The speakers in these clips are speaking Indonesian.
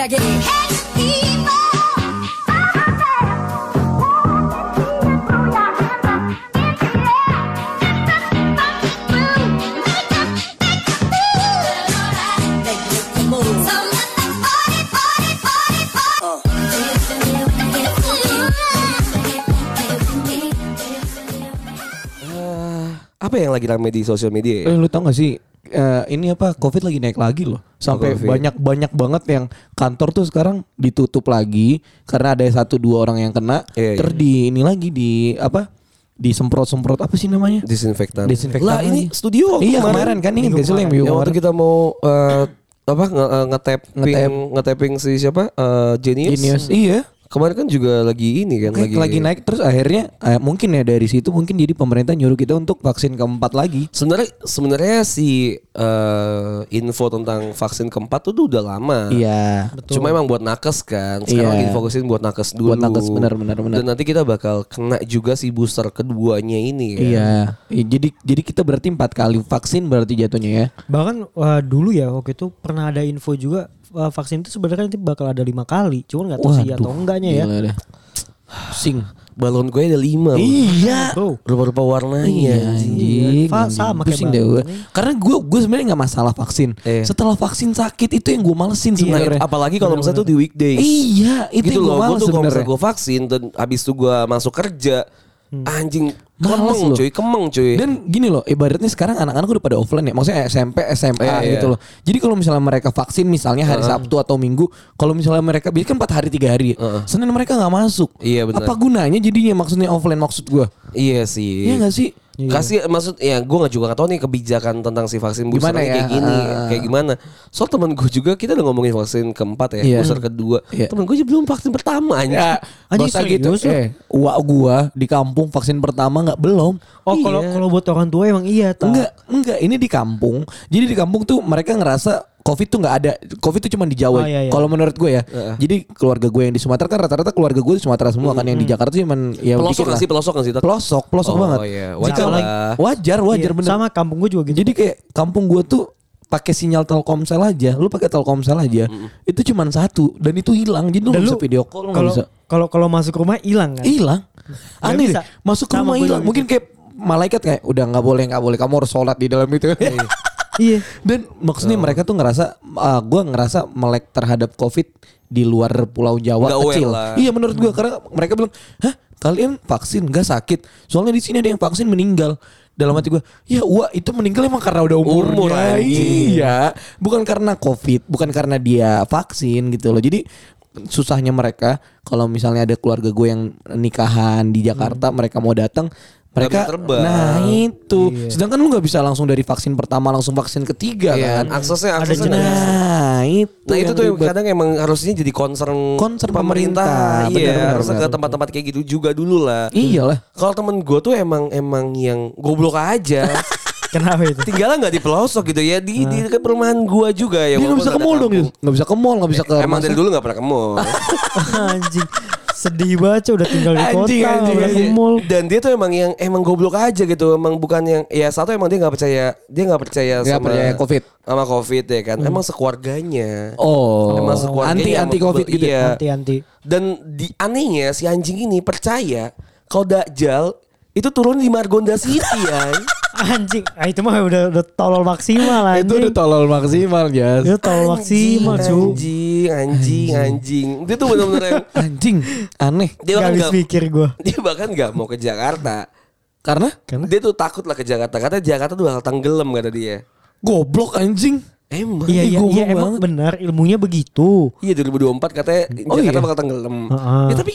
Eh, apa yang lagi rame di sosial media ya? Eh, lu tau gak sih eh, ini apa Covid lagi naik lagi loh. Sampai Covid. banyak banyak banget yang kantor tuh sekarang ditutup lagi karena ada satu dua orang yang kena. Iya, Terus iya. di ini lagi di apa? Disemprot-semprot apa sih namanya? Disinfektan. Desinfektan Lah ini studio Iya kemarin kan ini sih lo yang minggu Yang waktu kemarin? kita mau eh, apa nge eh, nge-tapping Nge-tap. nge-tapping si siapa? Eh, Genius. Genius. Iya. Kemarin kan juga lagi ini kan Lagi, lagi naik terus akhirnya eh, mungkin ya dari situ mungkin jadi pemerintah nyuruh kita untuk vaksin keempat lagi. Sebenarnya sebenarnya si eh, info tentang vaksin keempat tuh, udah lama. Iya. Cuma emang buat nakes kan. Sekarang Iya. lagi difokusin buat nakes dulu. Buat nakes, benar, benar, benar. Dan nanti kita bakal kena juga si booster keduanya ini kan. Iya. Iya, Jadi jadi kita berarti empat kali vaksin berarti jatuhnya ya. Bahkan wah, dulu ya waktu itu pernah ada info juga wah, vaksin itu sebenarnya nanti bakal ada lima kali. Cuman nggak tahu sih atau enggaknya ya. Deh. Pusing. Balon gue ada lima. Iya. Bro. Rupa-rupa warnanya. Iya anjing. Fa- sama kayak Pusing deh gue. Karena gue gue sebenarnya nggak masalah vaksin. Iya. Setelah vaksin sakit itu yang gue malesin Nah, sebenarnya. apalagi kalau misalnya tuh di weekdays. Iya, itu gitu yang gue loh. Gue males tuh kalau misalnya sebenarnya. gue vaksin dan abis itu gue masuk kerja, anjing Males kemeng loh. cuy, kemeng cuy. Dan gini loh, ibaratnya sekarang anak-anak udah pada offline ya. Maksudnya SMP, SMA Iya, iya. gitu loh. Jadi kalau misalnya mereka vaksin misalnya hari Sabtu atau Minggu, kalau misalnya mereka biasanya kan 4 hari 3 hari. ya. Senin mereka nggak masuk. Iya, benar. Apa gunanya jadinya maksudnya offline maksud gue? iya sih. Iya nggak sih? Kasih maksud ya gue nggak juga nggak tahu nih kebijakan tentang si vaksin booster Gimana ya? kayak gini Ah. kayak gimana. Soal temen gue juga kita udah ngomongin vaksin keempat ya, Iya. booster kedua. Iya. Temen gue aja belum vaksin pertama aja. Ya, Anjing, usah gitu. Eh, uak gua di kampung vaksin pertama nggak belum. Oh kalau Iya. kalau buat orang tua emang iya. Enggak, enggak. Ini di kampung. Jadi di kampung tuh mereka ngerasa COVID tuh nggak ada. COVID tuh cuma di Jawa. Oh, iya, iya. Kalau menurut gue ya. Jadi keluarga gue yang di Sumatera kan rata-rata keluarga gue di Sumatera semua kan. Yang di Jakarta sih cuman ya pelosok sih pelosok nggak sih? Pelosok, pelosok Oh, banget. iya. Jika- Wajar lah. wajar, wajar Iya, bener. Sama kampung gue juga gitu. Jadi kayak kampung gue tuh pakai sinyal Telkomsel aja. Lu pakai Telkomsel aja. Itu cuman satu dan itu hilang. Jadi lu Dan nggak lu bisa video call, kalau bisa. kalau kalau masuk rumah hilang kan. Hilang. Aneh bisa. deh. Masuk rumah hilang. Mungkin kayak malaikat kayak udah nggak boleh nggak boleh kamu harus sholat di dalam itu. Iya. Dan maksudnya mereka tuh ngerasa, ah, gue ngerasa melek terhadap covid di luar Pulau Jawa aware kecil. lah. Iya menurut gue karena mereka bilang, hah kalian vaksin nggak sakit? Soalnya di sini ada yang vaksin meninggal. Dalam hati gue, ya wah itu meninggal emang karena udah umurnya. Umur, iya, bukan karena covid, bukan karena dia vaksin gitu loh. Jadi susahnya mereka kalau misalnya ada keluarga gue yang nikahan di Jakarta, mereka mau datang, mereka terbang. nah itu. Sedangkan lu nggak bisa langsung dari vaksin pertama langsung vaksin ketiga Iya, kan. aksesnya Ada aksesnya bisa. Nah itu. Nah itu tuh yang ribet. kadang emang harusnya jadi concern, Concern pemerintah. pemerintah. Iya, Benar, benar, harusnya ke tempat-tempat kayak gitu juga dulu lah. Iyalah. Kalau temen gue tuh emang emang yang goblok aja. Kenapa itu? Tinggalnya nggak di pelosok gitu ya di di dekat perumahan gue juga ya. Dia nggak bisa ke ada mall dong. Nggak bisa ke mall, nggak bisa ke. Emang dari dulu nggak pernah ke mall. Anjing. Sedih banget udah tinggal di kota, Anjing, anjing, anjing. mall. Dan dia tuh emang yang emang goblok aja gitu. Emang bukan yang ya satu emang dia nggak percaya dia nggak percaya Nggak sama percaya COVID. sama covid ya kan. Emang sekeluarganya. Oh. Emang sekeluarganya Anti anti covid gitu. Iya. Anti-anti. Dan di anehnya si anjing ini percaya kalau Dajjal itu turun di Margonda City ya. Anjing. Ah, itu mah udah udah tolol maksimal anjing. Itu udah tolol maksimal Jas. Itu tolol maksimal cu. Anjing, anjing, anjing. Dia tuh benar-benar yang Anjing, aneh. dia Gak bahkan habis gak, pikir gue. dia bahkan nggak mau ke Jakarta. Karena Karena Dia tuh takut lah ke Jakarta. Katanya Jakarta tuh bakal tenggelam kata dia. goblok anjing. Emang. Iya iya iya emang benar ilmunya begitu. Iya 2024 katanya Oh, Jakarta iya? bakal tenggelam. Heeh. Ya tapi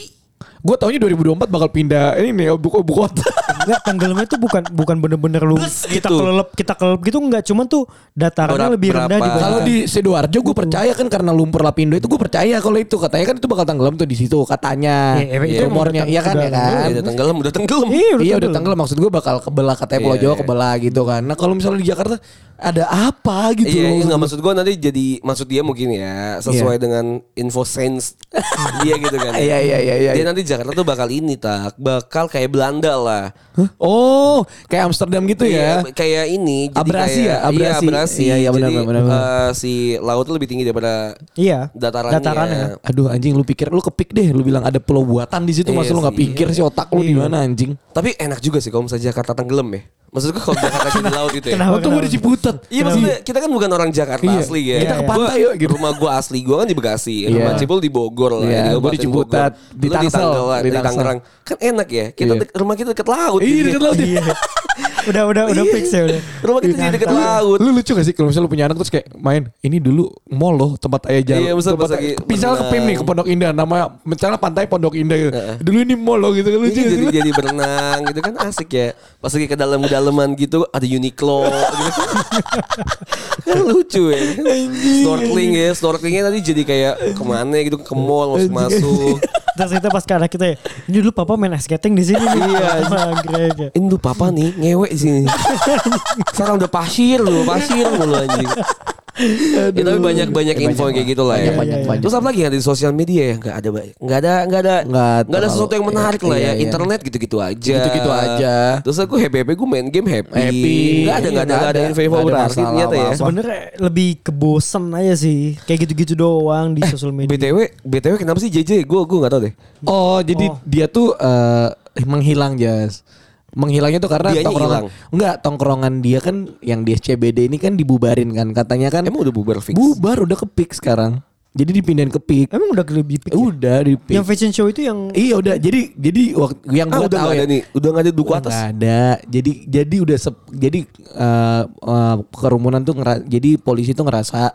Gue taunya 2024 bakal pindah ini nih buku buku kota. Enggak tenggelamnya tuh bukan bukan bener-bener lu Bus kita gitu. kelelep kita kelelep gitu enggak cuman tuh datarannya Berapa- lebih rendah dibanding Kalau di Sidoarjo gue percaya kan karena lumpur lapindo itu gue percaya kalau itu katanya kan itu bakal tenggelam tuh di situ katanya. Iya, iya, Iya, itu rumornya iya kan ya kan. ya udah tenggelam, udah tenggelam. Iya, Iya udah tenggelam maksud gue bakal kebelah katanya Pulau Iya, Jawa iya. kebelah gitu kan. Nah kalau misalnya di Jakarta ada apa gitu Iya, loh. iya nggak maksud gue nanti jadi maksud dia mungkin ya sesuai dengan info sense dia gitu kan. Iya, iya, iya, iya. Dia nanti Jakarta tuh bakal ini tak, bakal kayak Belanda lah. Hah? Oh, kayak Amsterdam gitu ya. Iya, kayak ini. jadi Abrasi kayak, ya? Abrasi. Iya, abrasi. Iya, iya, benar, benar, benar. eh, si laut tuh lebih tinggi daripada Iya. datarannya. Datarannya. Aduh anjing lu pikir lu kepik deh lu bilang ada pulau buatan di situ Iya masa lu nggak pikir sih otak lu di mana anjing. Tapi enak juga sih kalau misalnya Jakarta tenggelam ya. Maksud gue kalau Jakarta jadi laut gitu ya. Kenapa? Oh tuh gue di Ciputat. Iya maksudnya kita kan bukan orang Jakarta Iya. asli ya. Kita ke pantai yuk, gitu. Rumah gua asli gua kan di Bekasi. Iya. Rumah Cipul di Bogor lah. Iya, gua di Ciputat, di Tangsel, Tangerang, di di. Tangerang. Kan enak ya. Kita Iya. dek- rumah kita deket laut. Iya dekat laut ya. Iya. udah udah udah Iya. fix ya udah. Rumah kita jadi deket laut. Lu lucu gak sih kalau misalnya lu punya anak terus kayak main ini dulu mall loh tempat ayah jalan. Iya, tempat pas lagi misalnya ke PIM nih ke. Pondok Indah nama misalnya pantai Pondok Indah gitu. Dulu ini mall loh gitu kan lucu. Iya, jadi jadi berenang gitu kan asik ya. Pas lagi ke dalam dalaman gitu ada Uniqlo gitu. kan lucu ya. Snorkeling ya, snorkelingnya tadi jadi kayak ke mana gitu ke mall masuk masuk. Terus kita pas anak kita ya, ini dulu papa main ice skating di sini nih. Iya. Greg ya. Ini tuh papa nih ngewe di sini. Sekarang udah pasir lu, pasir mulu anjing. Ya, tapi banyak banyak Ya, info banyak kayak gitu lah ya. Banyak, banyak, banyak. Terus apa lagi yang ada di sosial media ya? Nggak ada banyak. Nggak ada nggak ada Nggak ada sesuatu yang terlalu- menarik lah iya, ya. iya. Internet gitu-gitu aja. Gitu-gitu aja. Terus aku happy happy gue main game happy. Happy. Nggak ada nggak ada Iya, nggak ada nggak info info ada berarti masalah ternyata ya. Sebenarnya lebih kebosen aja sih. Kayak gitu-gitu doang di sosial media. BTW BTW kenapa sih JJ? Gue gue nggak tahu deh. Oh, jadi Oh. dia tuh eh, menghilang Jas. Menghilangnya tuh karena Dianya tongkrongan hilang. enggak tongkrongan dia kan yang di SCBD ini kan dibubarin kan katanya kan Emang udah bubar fix? bubar udah ke PIK sekarang. Jadi dipindahin ke PIK. Emang udah lebih pick ya? Udah di PIK. Yang fashion show itu yang Iya udah jadi jadi waktu yang Ah gua udah tahu nggak ya. ada nih, udah nggak ada duku Udah atas. nggak ada. Jadi jadi udah sep- jadi eh, eh, kerumunan tuh ngera- jadi polisi tuh ngerasa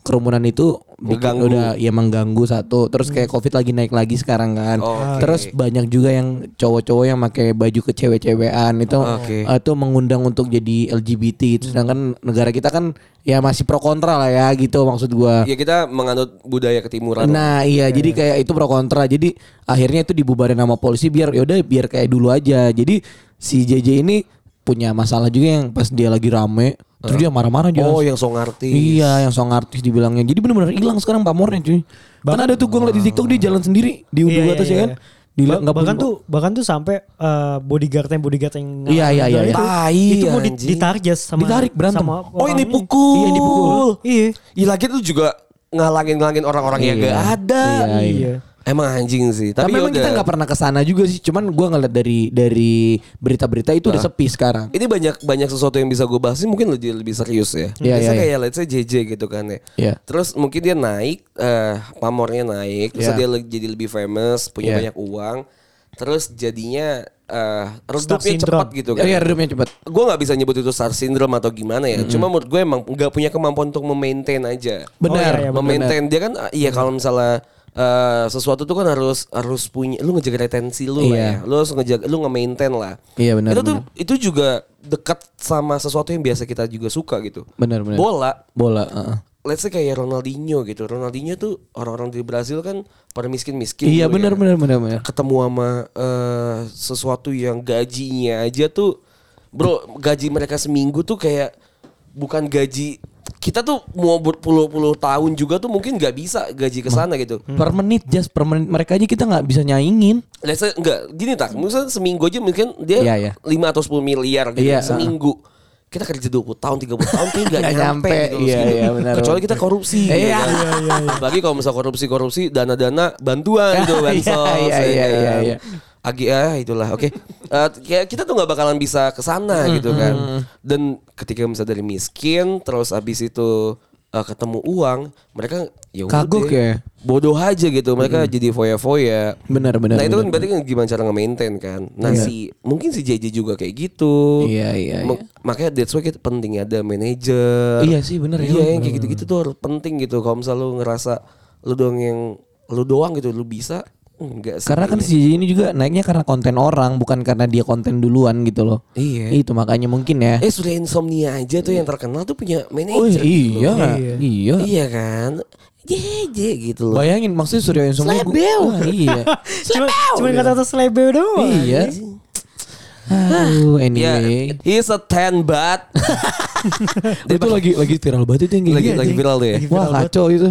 kerumunan itu bikin Mengganggu. udah ya mengganggu satu. Terus kayak Covid lagi naik lagi sekarang kan. Oh, oke. Terus banyak juga yang cowok-cowok yang pakai baju ke cewek-cewekan itu Oke. eh, itu mengundang untuk jadi LGBT. Sedangkan negara kita kan ya masih pro kontra lah ya gitu maksud gua. Ya kita menganut budaya ketimuran. Nah iya jadi kayak itu pro kontra. Jadi akhirnya itu dibubarin sama polisi biar yaudah biar kayak dulu aja. Jadi si JJ ini punya masalah juga yang pas dia lagi rame terus dia marah-marah aja Oh yang song artis. iya yang song artis dibilangnya. Jadi benar-benar hilang sekarang pamornya cuy. Kan ada tuh gue ngeliat di TikTok dia jalan sendiri di Iya, unduh iya, atas ya iya. Dila, Ba- bahkan tuh bahkan tuh sampai eh, bodyguardnya bodyguard yang Iya, iya, iya, iya. itu, Tai, itu mau di- anjing. ditarik Jas sama Ditarik, berantem. sama Oh ini pukul. Iya dipukul. Iya. Iya lagi tuh juga ngalangin-ngalangin orang-orang yang Iya. gak ada. Iya, iya. Iya. Emang anjing sih. tapi, Tapi, memang kita nggak pernah ke sana juga sih cuman gue ngeliat dari dari berita-berita itu udah sepi sekarang Ini banyak banyak sesuatu yang bisa gue bahas ini mungkin lebih lebih serius ya. Iya, Biasa iya, iya. kayak let's say JJ gitu kan ya. Iya. Terus mungkin dia naik, eh pamornya naik, terus Iya. dia le- jadi lebih famous, punya Iya. banyak uang, terus jadinya Star redupnya cepat gitu Oh, kan. iya redupnya cepat Gue nggak bisa nyebut itu star syndrome atau gimana ya. Cuma menurut gue emang nggak punya kemampuan untuk memaintain aja. benar iya, iya, memaintain dia kan ah, iya kalau misalnya eh, sesuatu tuh kan harus harus punya lu ngejaga retensi lu lah Iya. ya. Lu harus ngejaga lu nge-maintain lah. Iya, benar, Itu tuh itu juga dekat sama sesuatu yang biasa kita juga suka gitu. benar benar Bola bola heeh. Let's say kayak Ronaldinho gitu. Ronaldinho tuh orang-orang di Brazil kan pada miskin-miskin. iya dulu benar ya. benar benar benar Ketemu sama eh, sesuatu yang gajinya aja tuh bro gaji mereka seminggu tuh kayak bukan gaji kita tuh mau berpuluh-puluh tahun juga tuh mungkin nggak bisa gaji ke sana gitu. per menit just per menit mereka aja kita nggak bisa nyaingin Let's say enggak gini tak, misalnya seminggu aja mungkin dia Iya, iya. 5 atau 10 miliar gitu Iya, seminggu. Kita kerja 20 tahun, 30 tahun kayak enggak Nggak nyampe, nyampe. gitu Iya, iya, benar. Kecuali kita korupsi. Iya. gitu kan. Apalagi kalau misal korupsi-korupsi dana-dana bantuan gitu Iya, bansos. iya, ya iya, kan. iya, iya. Agi ah itulah oke. Eh, kayak kita tuh nggak bakalan bisa ke sana gitu kan. Dan ketika misalnya dari miskin terus habis itu eh, ketemu uang, mereka ya Kagok ya? Bodoh aja gitu. Mereka jadi foya-foya. benar benar Nah itu kan benar. berarti kan gimana cara nge-maintain kan. Nah si mungkin si JJ juga kayak gitu. Iya, iya, Mak- Makanya that's why kita penting ada manajer. Iya sih, bener ya. Iya yang kayak gitu-gitu tuh harus penting gitu. Kalau misalnya lu ngerasa lu doang yang lu doang gitu lu bisa enggak sih. karena kan si JJ ini juga naiknya karena konten orang bukan karena dia konten duluan gitu loh Iya. itu makanya mungkin ya Eh sudah insomnia aja tuh yang terkenal tuh punya oh manajer. iya Iya. iya Iya kan. JJ gitu loh. bayangin maksudnya Surya Insomnia gua- Slebel. Wah, iya Cuma cuma kata-kata selebe doang. iya Aduh, Ya, anyway. he's a ten but itu lagi lagi viral banget itu yang kayak lagi gitu. lagi viral tuh ya. Lagi Wah kacau itu.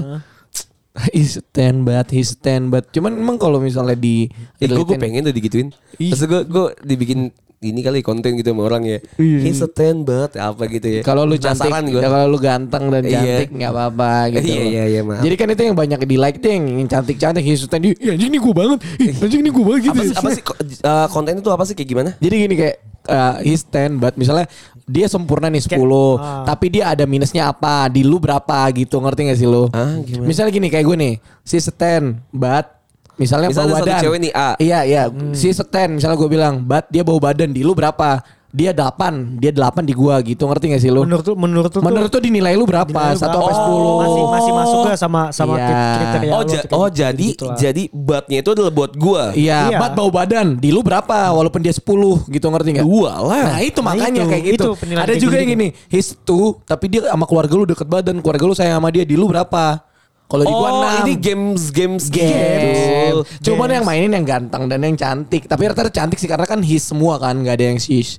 He's ten but he's ten but cuman emang kalau misalnya di Eh, gue gue pengen tuh digituin. Terus gue gue dibikin ini kali konten gitu sama orang ya. Iya. He's a ten but apa gitu ya. kalau lu cantik, gua. ya kalau lu ganteng dan Iya. cantik nggak apa-apa gitu. Iya, iya, iya, maaf. Jadi kan itu yang banyak di like tuh yang cantik-cantik he's ten di ya anjing ini gue banget. Ih, anjing ini gue banget gitu. apa sih apa sih ko- eh, konten itu apa sih kayak gimana? Jadi gini kayak uh, he's 10 but misalnya dia sempurna nih 10 ah. tapi dia ada minusnya apa di lu berapa gitu ngerti gak sih lu? Ah, gimana? Misalnya gini kayak gue nih si 10 but misalnya Misalnya bau badan. cewek nih, A. Iya iya si 10 misalnya gue bilang but dia bau badan di lu berapa? Dia 8, dia 8 di gua gitu ngerti gak sih lu? Menurut lu menurut lu Menurut tuh tuh dinilai lu berapa? dinilai lu 1 sampai berapa? 10. Masih masih masuk gak sama sama Iya. kriteria oh, lu ja- oh jadi gitu lah. jadi batnya itu adalah buat gua. Iya, Iya. but bau badan di lu berapa walaupun dia 10 gitu ngerti gak? Dua lah. Nah itu Nah, makanya itu, kayak gitu. itu Ada kayak juga yang gini, he's two, tapi dia sama keluarga lu deket badan, keluarga lu sayang sama dia, di lu berapa? Kalau di gua Oh, 6. ini games games Game. gitu. Cuman Games. yang mainin yang ganteng dan yang cantik. Tapi rata-rata cantik sih karena kan his semua kan, nggak ada yang sis.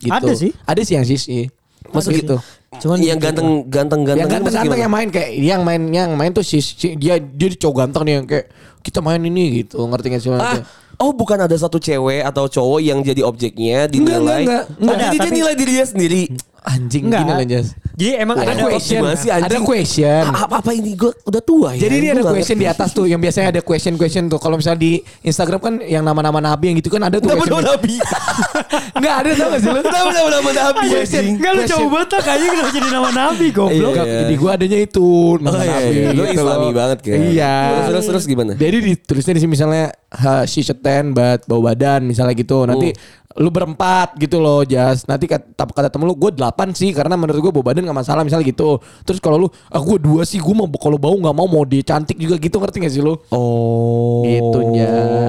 Gitu. Ada sih. Ada sih yang sis sih. Maksud gitu. sih. Cuman yang ganteng ganteng ganteng yang ganteng-ganteng yang main kayak yang main yang main tuh sis, si- dia dia cowok ganteng nih yang kayak kita main ini gitu. Ngerti gak sih? Ah, oh bukan ada satu cewek atau cowok yang jadi objeknya Enggak, enggak, dinilai. enggak. Oh, Enggak, jadi dia tapi- nilai diri dia sendiri. Anjing Enggak. gini Jas. Jadi emang Ada ada question, gimana sih, anjing? ada question. Ah, Apa, apa ini gue udah tua ya? Jadi ini ada question di atas tuh yang biasanya ada question question tuh. Kalau misalnya di Instagram kan yang nama-nama nabi yang gitu kan ada tuh. Nama question. nama nabi. Enggak ada tau gak sih lu? Nama nama nama nabi Question. Enggak lu coba banget lah, kayaknya kenapa jadi nama nabi goblok. Enggak, Iya. Gua adanya itu nama Oh, iya, nabi. iya. Lu gitu islami banget kan. Iya. Terus, terus, gimana? Jadi ditulisnya di sini misalnya ha, she ten but bau badan misalnya gitu. Nanti lu berempat gitu loh Jas nanti kata, kata temen lu gue delapan sih karena menurut gue bau badan gak masalah misalnya gitu terus kalau lu ah gue dua sih gue mau kalau bau nggak mau mau dia cantik juga gitu ngerti gak sih lu Oh. Gitunya.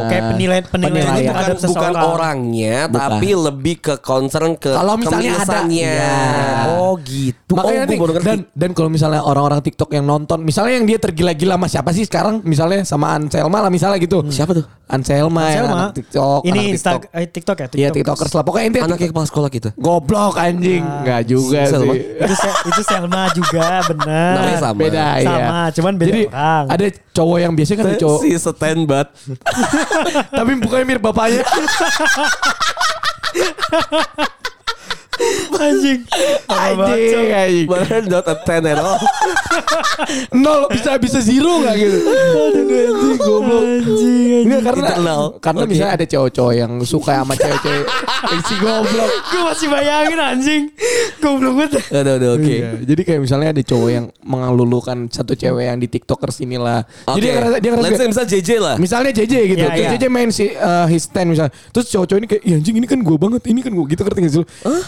Kayak penilaian penilaian Penilaian. Itu bukan, bukan orangnya, Bukan. tapi lebih ke concern ke Kalau misalnya ada, iya. Oh gitu. Makanya oh, ngerti. dan dan kalau misalnya orang-orang TikTok yang nonton, misalnya yang dia tergila-gila sama siapa sih sekarang? Misalnya sama Anselma lah misalnya gitu. Siapa tuh? Anselma, yang Selma. anak TikTok. Ini anak Insta TikTok. eh, TikTok ya? Iya TikTokers lah. Pokoknya intinya Anaknya kepala sekolah gitu. goblok anjing. Enggak juga Selma. sih. itu Se- itu Selma juga benar. Namanya sama. Beda ya. Sama, cuman beda Jadi orang. ada cowok yang biasanya kan ada cowok. Si setan bat. tapi bukannya mirip bapaknya. Anjing. anjing, anjing. Bahkan not a ten at all. Nol bisa bisa zero nggak gitu? Aduh anjing goblok. Anjing. Enggak karena Internal. karena Oke. misalnya ada cowok-cowok yang suka sama cewek-cewek si goblok. Gue masih bayangin anjing. Goblok banget. Aduh, aduh, oke. Iya, Jadi kayak misalnya ada cowok yang mengelulukan satu cewek yang di TikTokers inilah. Oke. Jadi dia ngerasa, dia ngerasa Let's say kayak- misal JJ lah. Misalnya JJ gitu, Terus iya. JJ main si uh, his ten misalnya. Terus cowok-cowok ini kayak, "Ih, anjing ini kan gue banget, ini kan gue gitu ngerti gak sih lu?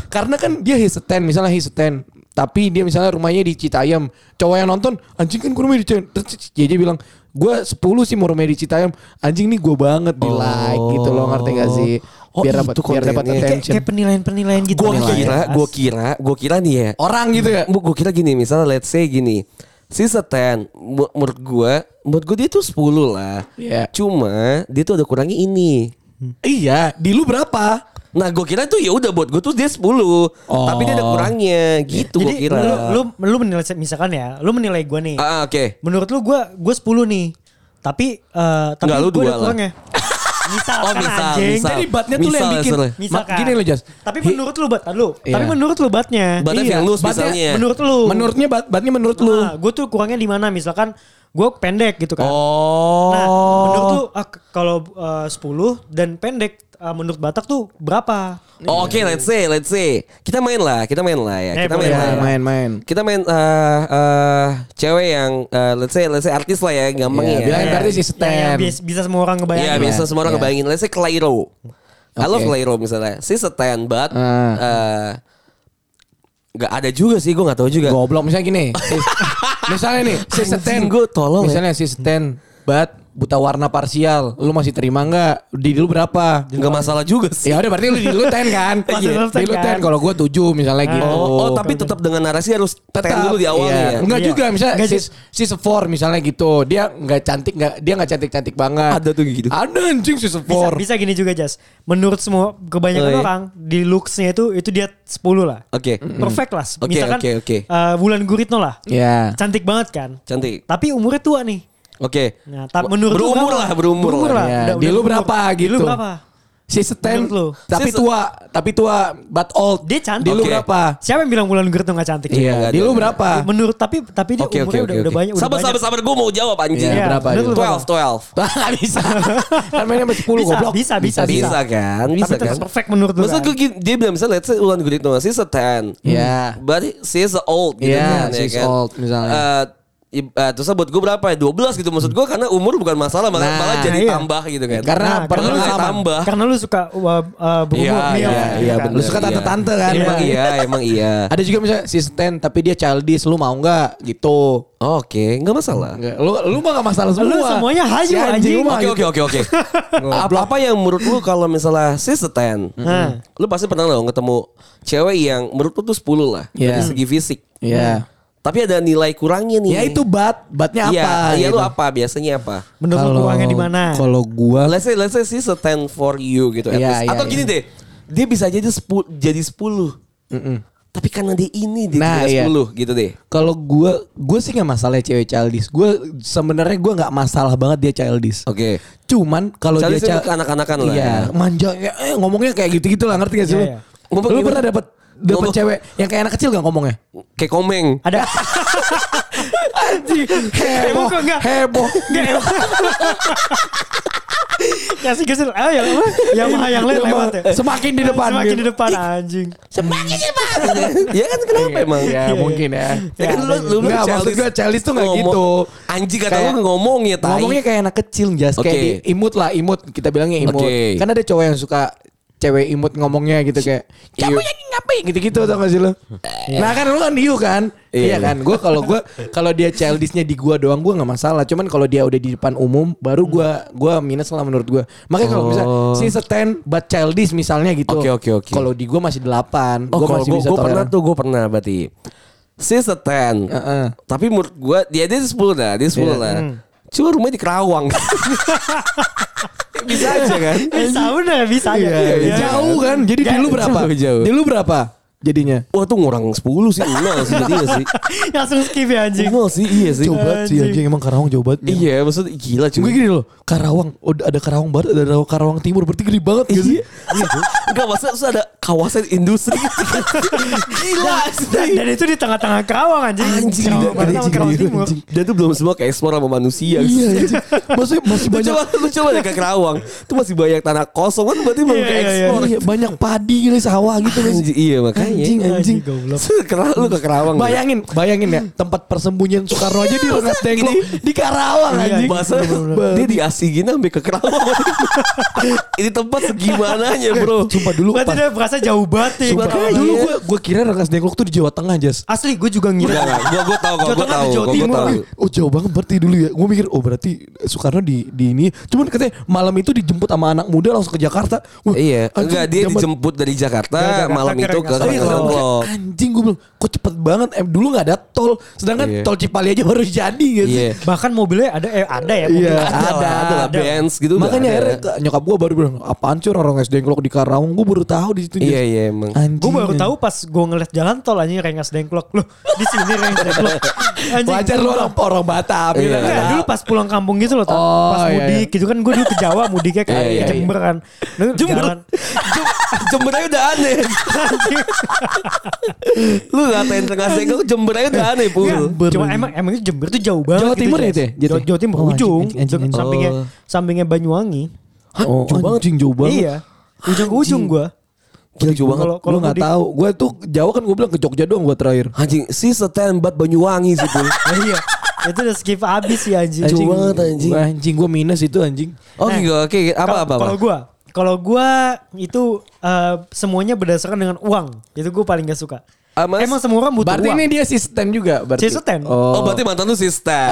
Karena kan dia his ten, misalnya his ten. Tapi dia misalnya rumahnya di Citayam. Cowok yang nonton, anjing kan gue rumahnya di Citayam. Terus JJ bilang, gue 10 sih mau rumahnya di Citayam. Anjing nih gue banget di like gitu loh, ngerti gak sih? Oh, Biar dapat biar dapat attention. kayak penilaian-penilaian gitu. Gue kira, gue kira, gue kira nih ya. Orang gitu ya. Gue kira gini, misalnya let's say gini. Si setan, mu- menurut gue, menurut gue dia tuh 10 lah. Iya. Cuma dia tuh ada kurangnya ini. Iya, di lu berapa? Nah gue kira tuh ya udah buat gue tuh dia 10 Tapi dia ada kurangnya Gitu gue Jadi kira lu, lu lu menilai misalkan ya, lu menilai gue nih. Ah oke Menurut lu gue gue 10 nih. Tapi eh tapi Enggak, lu gue dua ada lah. kurangnya. Misalkan Oh, misal, anjing. misal. Jadi batnya tuh lu yang Misal, bikin. Misalkan. Ma- Gini loh Jas. Tapi menurut lu bat lu. Iya. Tapi menurut lu batnya. Batnya Iya, batnya misalnya Menurut lu. Menurutnya bat, batnya menurut lu. Nah, gue tuh kurangnya di mana? Misalkan gue pendek gitu kan. Oh Nah, menurut lu ah, kalau eh, 10 dan pendek ah, menurut Batak tuh berapa? Oh, Oke let's say Let's say Kita main lah Kita main lah ya Eh, Kita main lah Ya, ya. main-main. Kita main eh eh, Cewek yang eh, Let's say Let's say artis lah ya Gampang Iya, ya bilangin berarti si Yang, yang Stan. bis- bisa semua orang ngebayangin. Iya biasa semua orang Iya. ngebayangin Let's say Clairo I love. Clairo misalnya Si setan But eh, Gak ada juga sih Gue gak tahu juga Goblok misalnya gini. si- misalnya nih si Stan gua tolol ya. Misalnya si Stan but buta warna parsial, lu masih terima nggak? Di lu berapa? Enggak masalah juga sih. Ya udah berarti lu di lu 10 kan? Iya, tetap di lu 10 10 kalau gua 7 misalnya gitu. Oh, oh, tapi tetap dengan narasi harus ten dulu di awalnya iya. ya. Enggak Iya. juga misalnya sis four misalnya gitu. Dia enggak cantik enggak dia enggak cantik-cantik banget. Ada tuh gitu. Ada anjing sis Bisa, four. bisa gini juga Jas. Menurut semua kebanyakan Oh, iya. orang di looksnya itu itu dia 10 lah. Oke. Perfect lah. Oke, Misalkan oke, oke. eh, Wulan Guritno lah. Ya. Cantik banget kan. Cantik. Tapi umurnya tua nih. Oke. Nah, ta- menurut lu berumur berapa? lah, berumur, lah. Ya, Udah- di udah lu berumur. berapa Di lu gitu. berapa? Menurut lu? tapi Sis- tua, tapi tua but old. Dia cantik. Di lu Oke. berapa? Siapa yang bilang Wulan Guritno gak cantik? Iya, di lu berapa? Menurut tapi tapi dia oke, umurnya oke. udah, udah banyak. udah Sabar, banyak. sabar, sabar. Gue mau jawab anjing. Iya, Iya, berapa? 12, 12. Enggak bisa. kan mainnya sampai 10 Bisa, goblok. bisa, bisa, Bisa kan? Bisa Tapi terus kan? perfect menurut lu Maksud kan? gue dia bilang misalnya let's say Ulan Guritno she's a 10. Iya. But she's old gitu Iya, kan. ya she's kan? old, misalnya. Eh, terus buat gue berapa ya? 12 gitu maksud gue karena umur bukan masalah malah, Nah, malah jadi iya. tambah gitu kan. Karena Nah, perlu karena sama. tambah. Karena lu suka uh, uh, berumur Iya, milf, iya, gitu iya, kan. bener, Lu suka iya. tante-tante kan? Emang Iya. iya, emang iya. Ada juga misalnya sis ten tapi dia childish, lu mau nggak gitu. Oke, nggak masalah. Enggak, lu lu mah gak masalah semua. Lu semuanya hayu, Si anjing. lu mah Oke gitu. oke oke oke. apa apa yang menurut lu kalau misalnya 10 Hmm. Lu pasti pernah dong ketemu cewek yang menurut lu tuh 10 lah Iya. dari segi fisik. Iya. Tapi ada nilai kurangnya nih. Ya itu bat, batnya Iya, apa? iya gitu. lu apa biasanya apa? Menurut Kalau- kurangnya di mana? Kalau gua Let's say let's say she's a 10 for you gitu at Iya, least. iya, Atau iya. gini deh. Dia bisa jadi 10 jadi 10. Tapi karena dia ini dia Nah, jadi iya. 10 gitu deh. kalau gua gua sih nggak masalah ya cewek childish. Gua sebenarnya gua nggak masalah banget dia childish. Oke. Cuman kalau dia Childish kanak-kanakan lah Iya, ya. manja ya, eh, ngomongnya kayak gitu-gitu lah ngerti gak sih Iya, lu? iya. Lu pernah dapat dapat cewek yang kayak anak kecil gak ngomongnya? Kayak komeng. Ada Anjing, heboh, enggak? heboh. Enggak emang. Kasih kasih ah ya apa? Yamaha yang lain lewat ya. Semakin di depan. Semakin di depan anjing. Semakin di depan. ya kan kenapa emang? Ya mungkin ya. Ya kan lu lu Enggak, maksud gue childish tuh nggak ngomong- gitu. Anjing kata lu ngomong ya tai. Ngomongnya kayak anak kecil jas kayak imut lah imut kita bilangnya imut. Kan ada cowok yang suka cewek imut ngomongnya gitu kayak kamu yang ngapain gitu-gitu tau gak sih lo? Nah kan lu kan you kan? Iya Iya. kan? Gue kalau gue kalau dia childishnya di gua doang gue nggak masalah. Cuman kalau dia udah di depan umum baru gua gua minus lah menurut gua. Makanya kalau bisa Oh. si ten but childish misalnya gitu. Oke, oke, oke. Kalau di gua masih 8 Oh, Gua kalau masih gue bisa pernah toleran. tuh gue pernah berarti. She's a 10. Heeh. Tapi menurut gue dia dia 10 dah, dia 10 Iya. lah. Cuma rumahnya di Kerawang. bisa aja kan? Bisa bener bisa aja. Iya, Iya. jauh kan. Jadi di lu berapa? jauh, jauh. Di lu berapa jadinya? Wah tuh ngurang 10 sih, enggak sih jadinya sih. Langsung skip ya anjing. Enggak sih, iya sih. Banget sih Anjing. anjing emang Karawang jauh banget. Iya, maksud gila cuy. Gue gini loh, Karawang, udah ada Karawang Barat, ada Karawang Timur, berarti gede banget gak sih? Iya, Enggak maksudnya terus ada kawasan industri Gila Dan, dan itu di tengah-tengah Kerawang anjing. Anjing, sama anjing, anjing, Timur. anjing. Dia tuh belum semua kayak ekspor sama manusia Iya anjing. Maksudnya masih Lu banyak coba, lu coba deh ke Kerawang Itu masih banyak tanah kosong kan berarti mau Iya, ke iya, iya. ekspor iya, banyak padi gitu sawah gitu. Anjing, Iya makanya Anjing anjing. Anjing. Kerawang lu ke Kerawang Bayangin, bayangin ya tempat persembunyian Soekarno aja di Rengas Dengklok di Karawang Iya, anjing. Bahasa dia diasigin sampai ke Kerawang Ini tempat segimananya bro Sumpah dulu pas, berasa jauh banget Kerawang. dulu gue gue kira Rengas Dengklok tuh di Jawa Tengah Jas. Asli gue juga ngira. Enggak, enggak. Gua, gua tahu Jawa gua Tengah tahu, atau Jawa gua, gua Timur tahu. Oh jauh banget berarti dulu ya. Gue mikir oh berarti Soekarno di di ini. Cuman katanya malam itu dijemput sama anak muda langsung ke Jakarta. Wah, Iya, enggak dia dijemput dari Jakarta Jakarta malam itu ke Rengas Oh iya, Dengklok. anjing gue bilang kok cepet banget eh dulu nggak ada tol sedangkan Iya. tol Cipali aja baru jadi gitu Iya. Bahkan mobilnya ada eh ada ya. Iya. Ada, ada Benz gitu makanya nyokap gue baru bilang apaan sih orang SD Dengklok di Karawang gue baru tahu di situ Iya iya emang. Gue baru tahu pas gue ngeliat jalan tol anjing Rengas Dengklok. Loh, di sini Rengas Dengklok. Anjing. wajar lu orang orang Batam Iya. gitu kan. dulu pas pulang kampung gitu loh. Oh, pas iya, mudik gitu kan gue dulu ke Jawa mudiknya kan Iya, iya, ke Jember kan. Lalu Jember. jalan. Jem- Jember aja udah aneh. Lu ngatain tengah sengkok Jember aja udah aneh pul. Cuma emang emang itu Jember tuh jauh banget. Jawa gitu, Timur ya Jas. itu ya? Jawa, Jawa Timur Oh, ujung, anjing, anjing, anjing. sampingnya Oh. sampingnya Banyuwangi. Hah, Oh, jauh banget. anjing jauh banget Iya. Ujung ke ujung gue. Gila jauh banget. Kalau Gue nggak tahu gue tuh Jawa kan gue bilang ke Jogja doang gue terakhir Anjing si setan bat Banyuwangi sih pul. Ah, iya. Itu udah skip abis sih anjing. Jauh banget, anjing. Gua anjing gue minus itu anjing Oh Nah, oke apa Kalau- apa apa. Kalau gue, Kalau gua itu eh, semuanya berdasarkan dengan uang. Itu gue paling gak suka. Ah, Mas? Emang semua orang butuh Berarti uang. ini dia asisten juga berarti. Asisten. Oh, Oh, berarti mantan lu sister.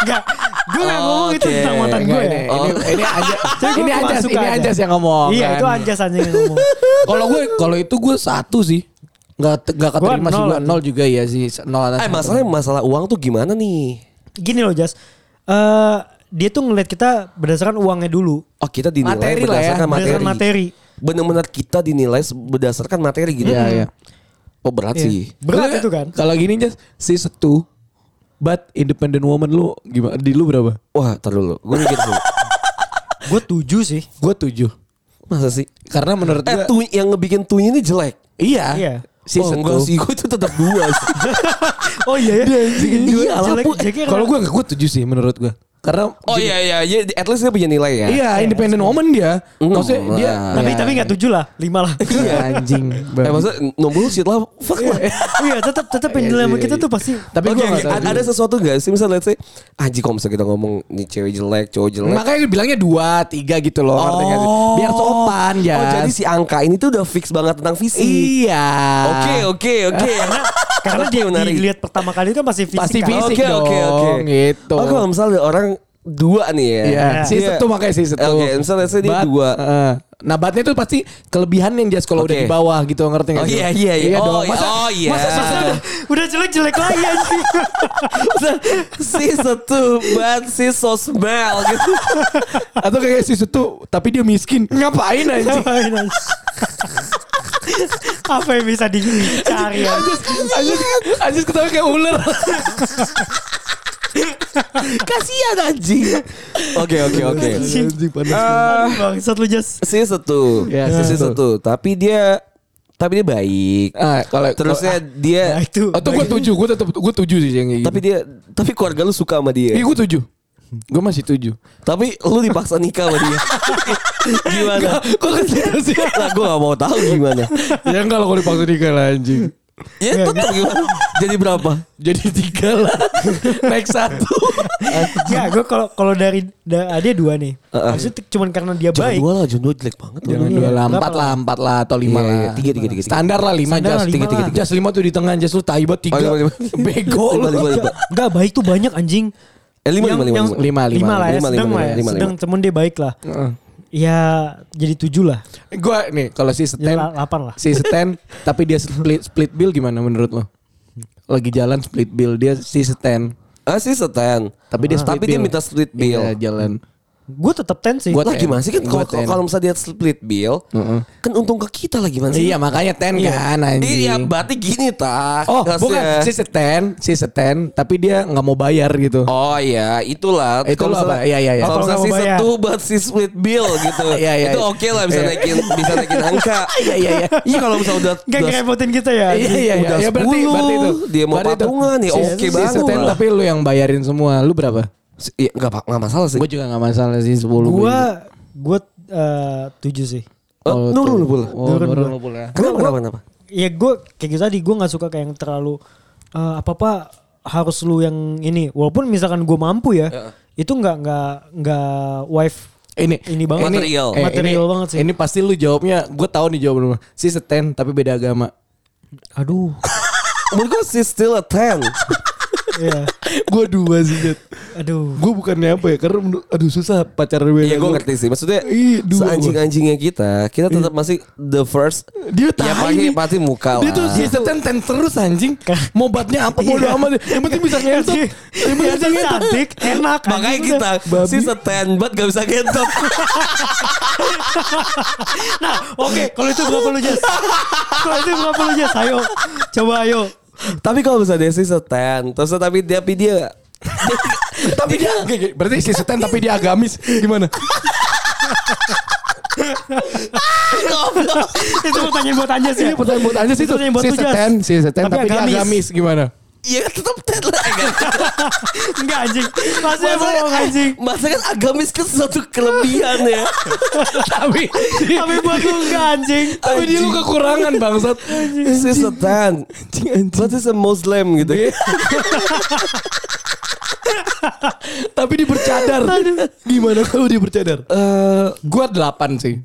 Enggak. Gue gak Oh, ngomong itu oke. tentang mantan gue ya. ini, ini, ini aja ini aja ini aja. yang ngomong. Iya kan. itu anjas aja yang ngomong. Kalau gue kalau itu gue satu sih. Enggak enggak Gua keterima sih nol gue nol juga ya sih. Nol atas eh masalahnya masalah uang tuh gimana nih? Gini loh Jas. Eh dia tuh ngeliat kita berdasarkan uangnya dulu. Oh kita dinilai Materi ya, berdasarkan materi. Berdasarkan materi. Bener-bener kita dinilai berdasarkan materi gitu. Iya, iya. Oh berat Iya. sih. Berat Kalau- itu kan. Kalau gini just si satu but independent woman lu gimana? Di lu berapa? Wah, tar dulu. Gue mikir dulu. Gue tujuh sih. Gue tujuh. Masa sih? Karena menurut Eh, gue yang ngebikin tuh ini jelek. iya. Iya. Si oh, satu. enggak sih, gue itu tetap dua sih. Oh iya ya. Iya, jelek. apa- Jeleknya Kalau karena- gue gue tujuh sih menurut gue. Karena Oh iya iya, iya, at least dia punya nilai ya. Iya, independent woman dia. Maksudnya Hmm, dia. Tapi ya. tapi nggak tujuh lah, lima lah. Iya, anjing. Eh maksudnya no bullshit lah, fuck lah. Iya tetap tetap yang Iya sih, kita iya. tuh pasti. Tapi gue oke, ada, ada sesuatu gak sih misalnya let's say Anjing kalau misalnya kita ngomong nih cewek jelek, cowok jelek Makanya bilangnya dua, tiga gitu loh. sih? Biar sopan ya. Oh jadi si angka ini tuh udah fix banget tentang fisik Iya. Oke oke oke Karena Oke, dia dilihat pertama kali kan pasti fisik. Pasti kan. fisik Oke oke oke gitu. Oh kalau misalnya orang dua nih ya Iya, si Dia- satu makanya si satu. Oke misalnya let's say dia Bat- dua Heeh. Nah batnya itu pasti kelebihan yang jas kalau udah Oke. di bawah gitu ngerti nggak Oh sih? iya iya iya dong. Oh, Masa, oh iya masa satu Udah jelek jelek lagi anjing. Si satu But si so smell gitu atau kayak si satu tapi dia miskin ngapain anjing? Ngapain, anjing? Apa yang bisa dicari ya? Anjis, anjis, anjis ketawa kayak ular. Kasian anjing Oke oke oke Anjing panas. Ah, Bangsat lu Jas. Si satu Ya, Si si satu. satu Tapi dia Tapi dia baik Ah, kalau Terusnya kalau- dia Nah, itu. atau gue tujuh, gue tetap gue tujuh sih yang gitu. Tapi dia Tapi keluarga lu suka sama dia Iya gue tujuh. Gue masih tujuh. Tapi lu dipaksa nikah sama dia Gimana? Kok ke situ sih? Lah gue gak mau tahu gimana ya enggak kalau dipaksa nikah lah anjing. Ya tetap gimana Jadi berapa? Jadi tiga lah. Naik satu. Enggak, gue kalau kalau dari da, dia dua nih. Habis itu cuman karena dia Jangan baik. dua lah Jangan dua jelek banget. Jangan Iya, dua lah, empat lah, empat lah atau lima Iya, lah. iya, tiga, tiga, tiga, tiga. Standar lah lima jas. lah, lima tiga, tiga, lah. tiga. Jas lima tuh di tengah jas lu taibat tiga. Oh, lima, lima. Bego Lima, lu. lima, lima. Enggak baik tuh banyak anjing. Eh lima Yang- lima lima yang- lima. Lima, lima. lah ya, lima, sedang lima, lah ya. lima, lima. Sedang temen dia baik lah. Heeh. Ya jadi tujuh lah. Gue nih kalau si Seten, delapan lah. si Seten, tapi dia split split bill gimana menurut lo? Lagi jalan split bill dia si Seten, Ah sih setan tapi dia split Tapi dia minta split bill Iya, jalan. Gue tetap ten sih. Gua Lah gimana sih kan kalau misalnya dia split bill Kan untung ke kita lah gimana sih Iya makanya ten kan anjing. Iya berarti gini tak Oh Maksudnya- bukan si Seten, si Seten, tapi dia nggak mau bayar gitu. Oh iya itulah Itu lo misalnya- apa? Iya, iya, iya. Kalau misalnya nggak si satu buat si split bill gitu Iya, iya, Itu iya. oke lah bisa Iya. naikin Bisa naikin angka Iya iya iya. Iya kalau misalnya udah Gak udah- ngerepotin kita ya. Iya iya iya. Udah Ya, berarti 10, berarti itu. dia mau patungan, ya Si- oke si banget Seten, lah. tapi lu yang bayarin semua. Lu berapa? Iya nggak nggak masalah sih Gue juga gak masalah sih 10 Gue gue eh, tujuh sih. Oh, nurun lu pula Oh, pula. Kenapa kenapa kenapa Ya gue kayak gitu tadi gue nggak suka kayak yang terlalu apa apa harus lu yang ini. Walaupun misalkan gue mampu ya, itu nggak nggak nggak wife Ini Ini banget. Material. eh, Material ini- banget sih. Ini pasti lu jawabnya, gue tahu nih jawaban lu. Si Seten tapi beda agama. Aduh. Menurut gue sih still a 10 Iya. gue dua sih Jet. Aduh. Gue bukannya apa ya, karena menurut- aduh susah pacaran beda Iya gue ngerti sih Maksudnya Iya, Seanjing-anjingnya kita Kita tetap masih The first Dia Ya tai pasti, pasti muka Dia tuh si Seten ten terus anjing. Mau batnya apa bodo amat. Yang penting bisa ngentot. Yang penting bisa Yang ngentot. cantik, enak. Makanya kita Babi. Si setan banget gak bisa gentot Nah, oke, kalau itu berapa lu Jas? Kalau itu berapa lu Jas? Ayo. Coba ayo. Tapi kalau misalnya dia si setan Terus tapi dia Tapi dia Tapi dia berarti si Seten tapi dia agamis gimana? itu pertanyaan buat Anjas ya. Ini pertanyaan buat aja sih pertanyaan buat Si. Seten, si Seten Tapi tapi, dia agamis gimana? Iya tetap ten lah Enggak Enggak anjing. Masih Masa bohong anjing. Masa kan agamis kan sesuatu kelebihan ya tapi Tapi buat lu enggak anjing. tapi dia lu kekurangan bangsat. Si setan Berarti se Muslim gitu Tapi dia bercadar. Gimana kalau dia bercadar? Eh, Gua delapan sih.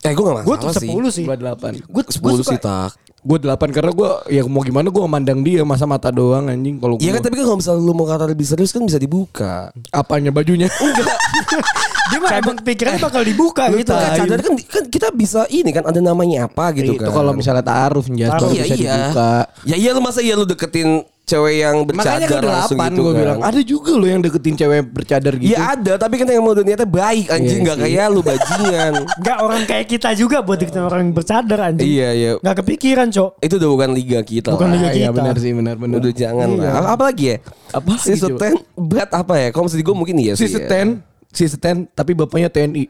eh gue gak Gue masalah tuh sih. 10 sih. Gua delapan. Gue Sepuluh sih tak. Gue delapan karena gue ya mau gimana gue mandang dia masa mata doang anjing kalau Iya gua- kan tapi kan kalau misalnya lu mau kata lebih serius kan bisa dibuka. apanya bajunya Dia mah emang pikirannya bakal dibuka gitu. kayak cadar kan, kan kita bisa ini kan ada namanya apa gitu itu kan. kalau misalnya taaruf jas baru iya bisa iya. dibuka Ya iya lu masa iya lu deketin cewek yang makanya bercadar kan langsung gitu gue kan. bilang ada juga loh yang deketin cewek bercadar gitu Iya ada tapi kan yang mau niatnya baik anjing Iya nggak sih. kayak lu bajingan. Enggak orang kayak kita juga buat deketin orang yang bercadar anjing. iya iya. Enggak kepikiran, Cok. Itu udah bukan liga kita. Bukan lah. liga iya kita. benar sih benar benar Udah jangan lah. Apa, apa lagi ya? Apa Si lagi, coba? Suten berat apa ya? Kalau maksud gue mungkin iya si sih. ya. Seten si Seten tapi bapaknya TNI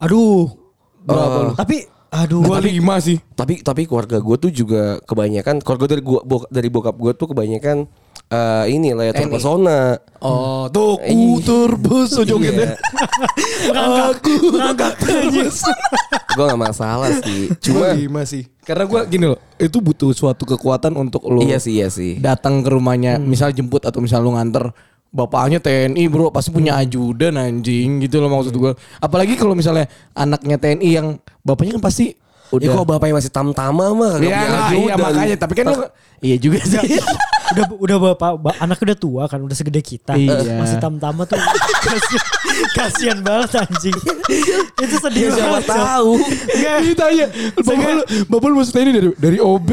Aduh. Berapa lu? Tapi aduh. Gua lima sih Tapi tapi keluarga gue tuh juga kebanyakan keluarga dari gua bok- dari bokap gue tuh kebanyakan eh ini lah ya terpesona. Oh, tuh ku terbesar jogetnya. Aku ngangkat gue gak masalah sih. Cuma lima sih. Karena gua gini loh, itu butuh suatu kekuatan untuk lo iya sih iya sih. datang ke rumahnya, misal jemput atau misal lu nganter bapaknya TNI bro pasti punya ajudan anjing gitu loh maksud gua. Apalagi kalau misalnya anaknya TNI yang bapaknya kan pasti Ya udah kalau bapaknya masih tam-tama mah? Kagak Iya, nah, iya makanya. Tapi kan lu iya juga sih. udah udah bapak ba- anak udah tua kan udah segede kita Iya. masih tam-tama tuh kasian, kasian banget anjing itu sedih Ya, banget tahu. Enggak, Ditanya, bapak lu, bapak lu masuk TNI dari dari OB.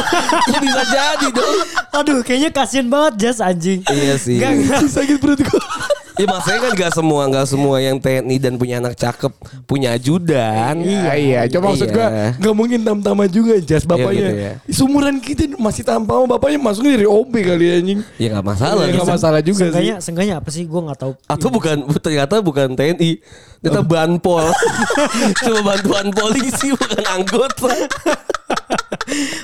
Bisa jadi dong. aduh kayaknya kasian banget Jas anjing Iya sih. Enggak. Sakit perut. Ya maksudnya kan gak semua gak semua yang TNI dan punya anak cakep punya ajudan. Iya, iya. Cuma maksud gua Iya. nggak mungkin tam-tama juga jas bapaknya. gitu ya. Sumuran kita masih tam-tama bapaknya masuknya dari OB kali anjing. Ya gak masalah. Iya, nggak bisa. masalah juga sih. Seenggaknya, seenggaknya apa sih gue nggak tahu Atau bukan ternyata bukan TNI, ternyata banpol. Cuma bantuan polisi bukan anggota.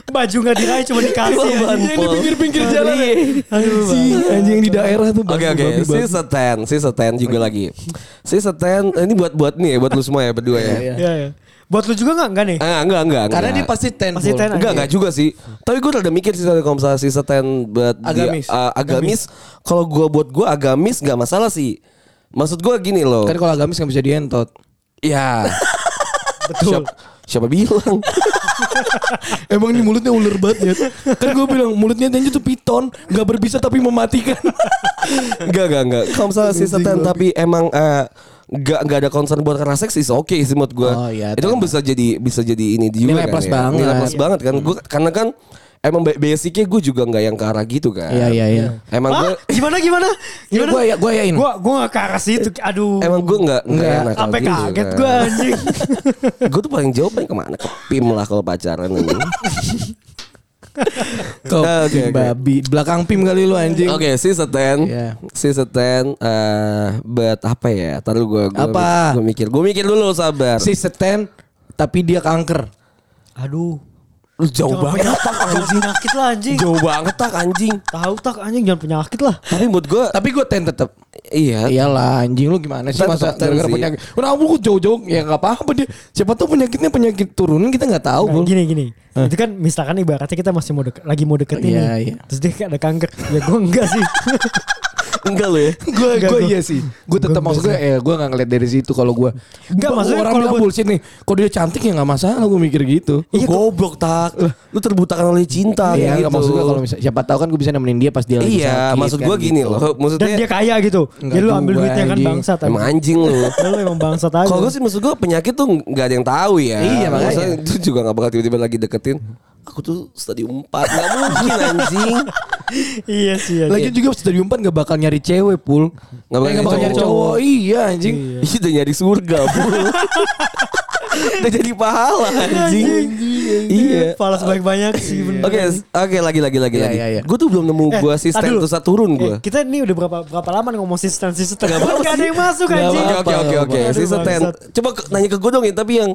baju nggak diraih cuma dikasih Yang di pinggir-pinggir jalan. Iya. aduh Si anjing yang di daerah tuh. Oke oke, babi, si babi. seten, si seten juga lagi. Si seten ini buat buat nih ya, buat lu semua ya berdua ya. Iya. Iya, iya. buat lu juga nggak nggak nih Ah, enggak enggak enggak. Karena dia pasti ten. Pasti ten. Enggak, enggak juga sih. Tapi gue udah mikir sih kalau misalnya si seten buat dia, Agamis. uh, agamis. Kalau gue buat gue agamis nggak masalah sih. Maksud gue gini loh. Kan kalau agamis nggak bisa dientot. Ya. betul Siapa, siapa bilang? Emang ini mulutnya ular banget ya. Kan gue bilang mulutnya dia tuh piton, nggak berbisa tapi mematikan. Enggak, enggak, enggak. Kalau misalnya si seten tapi emang eh, Gak, gak ada concern buat karena seks is oke sih menurut gue. Oh, iya, itu kan bisa jadi bisa jadi ini juga Nilai kan plus ya. banget. Nilai plus banget kan. Gue karena kan emang ba- basicnya gue juga nggak yang ke arah gitu kan. Iya iya iya. Emang Hah? gue gimana gimana Ya, gimana gue ya gue yain. gue gue nggak ke arah situ aduh emang gue nggak nggak enak sampai gitu kaget kan. gue anjing gue tuh paling jauh paling ke mana ke pim lah kalau pacaran ini. Kau Oke, pim oke. babi belakang pim kali lu anjing. Oke, si seten, Iya. si seten, eh, buat apa ya? Taruh gue, Apa? Gue mikir, gue mikir dulu sabar. Si seten tapi dia kanker. aduh Lu jauh Jangan banget, penyakit, jangan penyakit lah anjing jauh banget tak anjing. tahu tak anjing jangan penyakit lah Tapi menurut gue, Tapi gue ten tetep. iya. Iyalah anjing lu gimana sih Tetep masa gara-gara penyakit. Kenapa lu jauh-jauh ya nggak apa-apa dia. Siapa tahu penyakitnya penyakit turunan kita nggak tahu. Nah, gini gini itu kan misalkan ibaratnya kita masih mau deket, lagi mau deket ini Iya, iya. terus dia kayak ada kanker ya gue enggak sih Enggak lu ya. gue gue gua- iya sih gue tetap gua maksud gue eh gue nggak ngeliat dari situ kalau gue Enggak, maksudnya orang kalau bilang bullshit nih kalau dia cantik ya nggak masalah gue mikir gitu Lu goblok tak. Lu terbutakan oleh cinta. Iya nggak gitu. maksud gue kalau misalnya siapa tahu kan gue bisa nemenin dia pas dia lagi Iya, sakit, maksud kan gue gini gitu. loh. dan Maksudnya dia kaya gitu jadi lu ambil duitnya kan anjing. bangsat emang anjing lu. lu emang bangsat aja Kalau gue sih maksud gue penyakit tuh nggak ada yang tahu ya. Iya, makanya. Maksudnya itu juga nggak bakal tiba-tiba lagi deketin. Aku tuh stadium 4 Gak mungkin anjing iya sih anjing. Lagi juga stadium 4 gak bakal nyari cewek pul Nggak bakal Eh, nggak bakal nyari cowok. cowok Iya anjing Iya udah nyari surga Bul. Udah jadi pahala anjing Iya Palas banyak-banyak sih bener. Oke, oke lagi lagi lagi Iya, lagi. iya, iya. Gue tuh belum nemu Eh, gua tar asisten tuh turun gue. Eh, kita ini udah berapa berapa lama nih ngomong sistem sistem Gak apa-apa Gak ada yang masuk Gak anjing Oke oke oke oke. Bangsat. Coba nanya ke gue dong ya, tapi yang